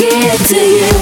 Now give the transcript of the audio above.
give to you.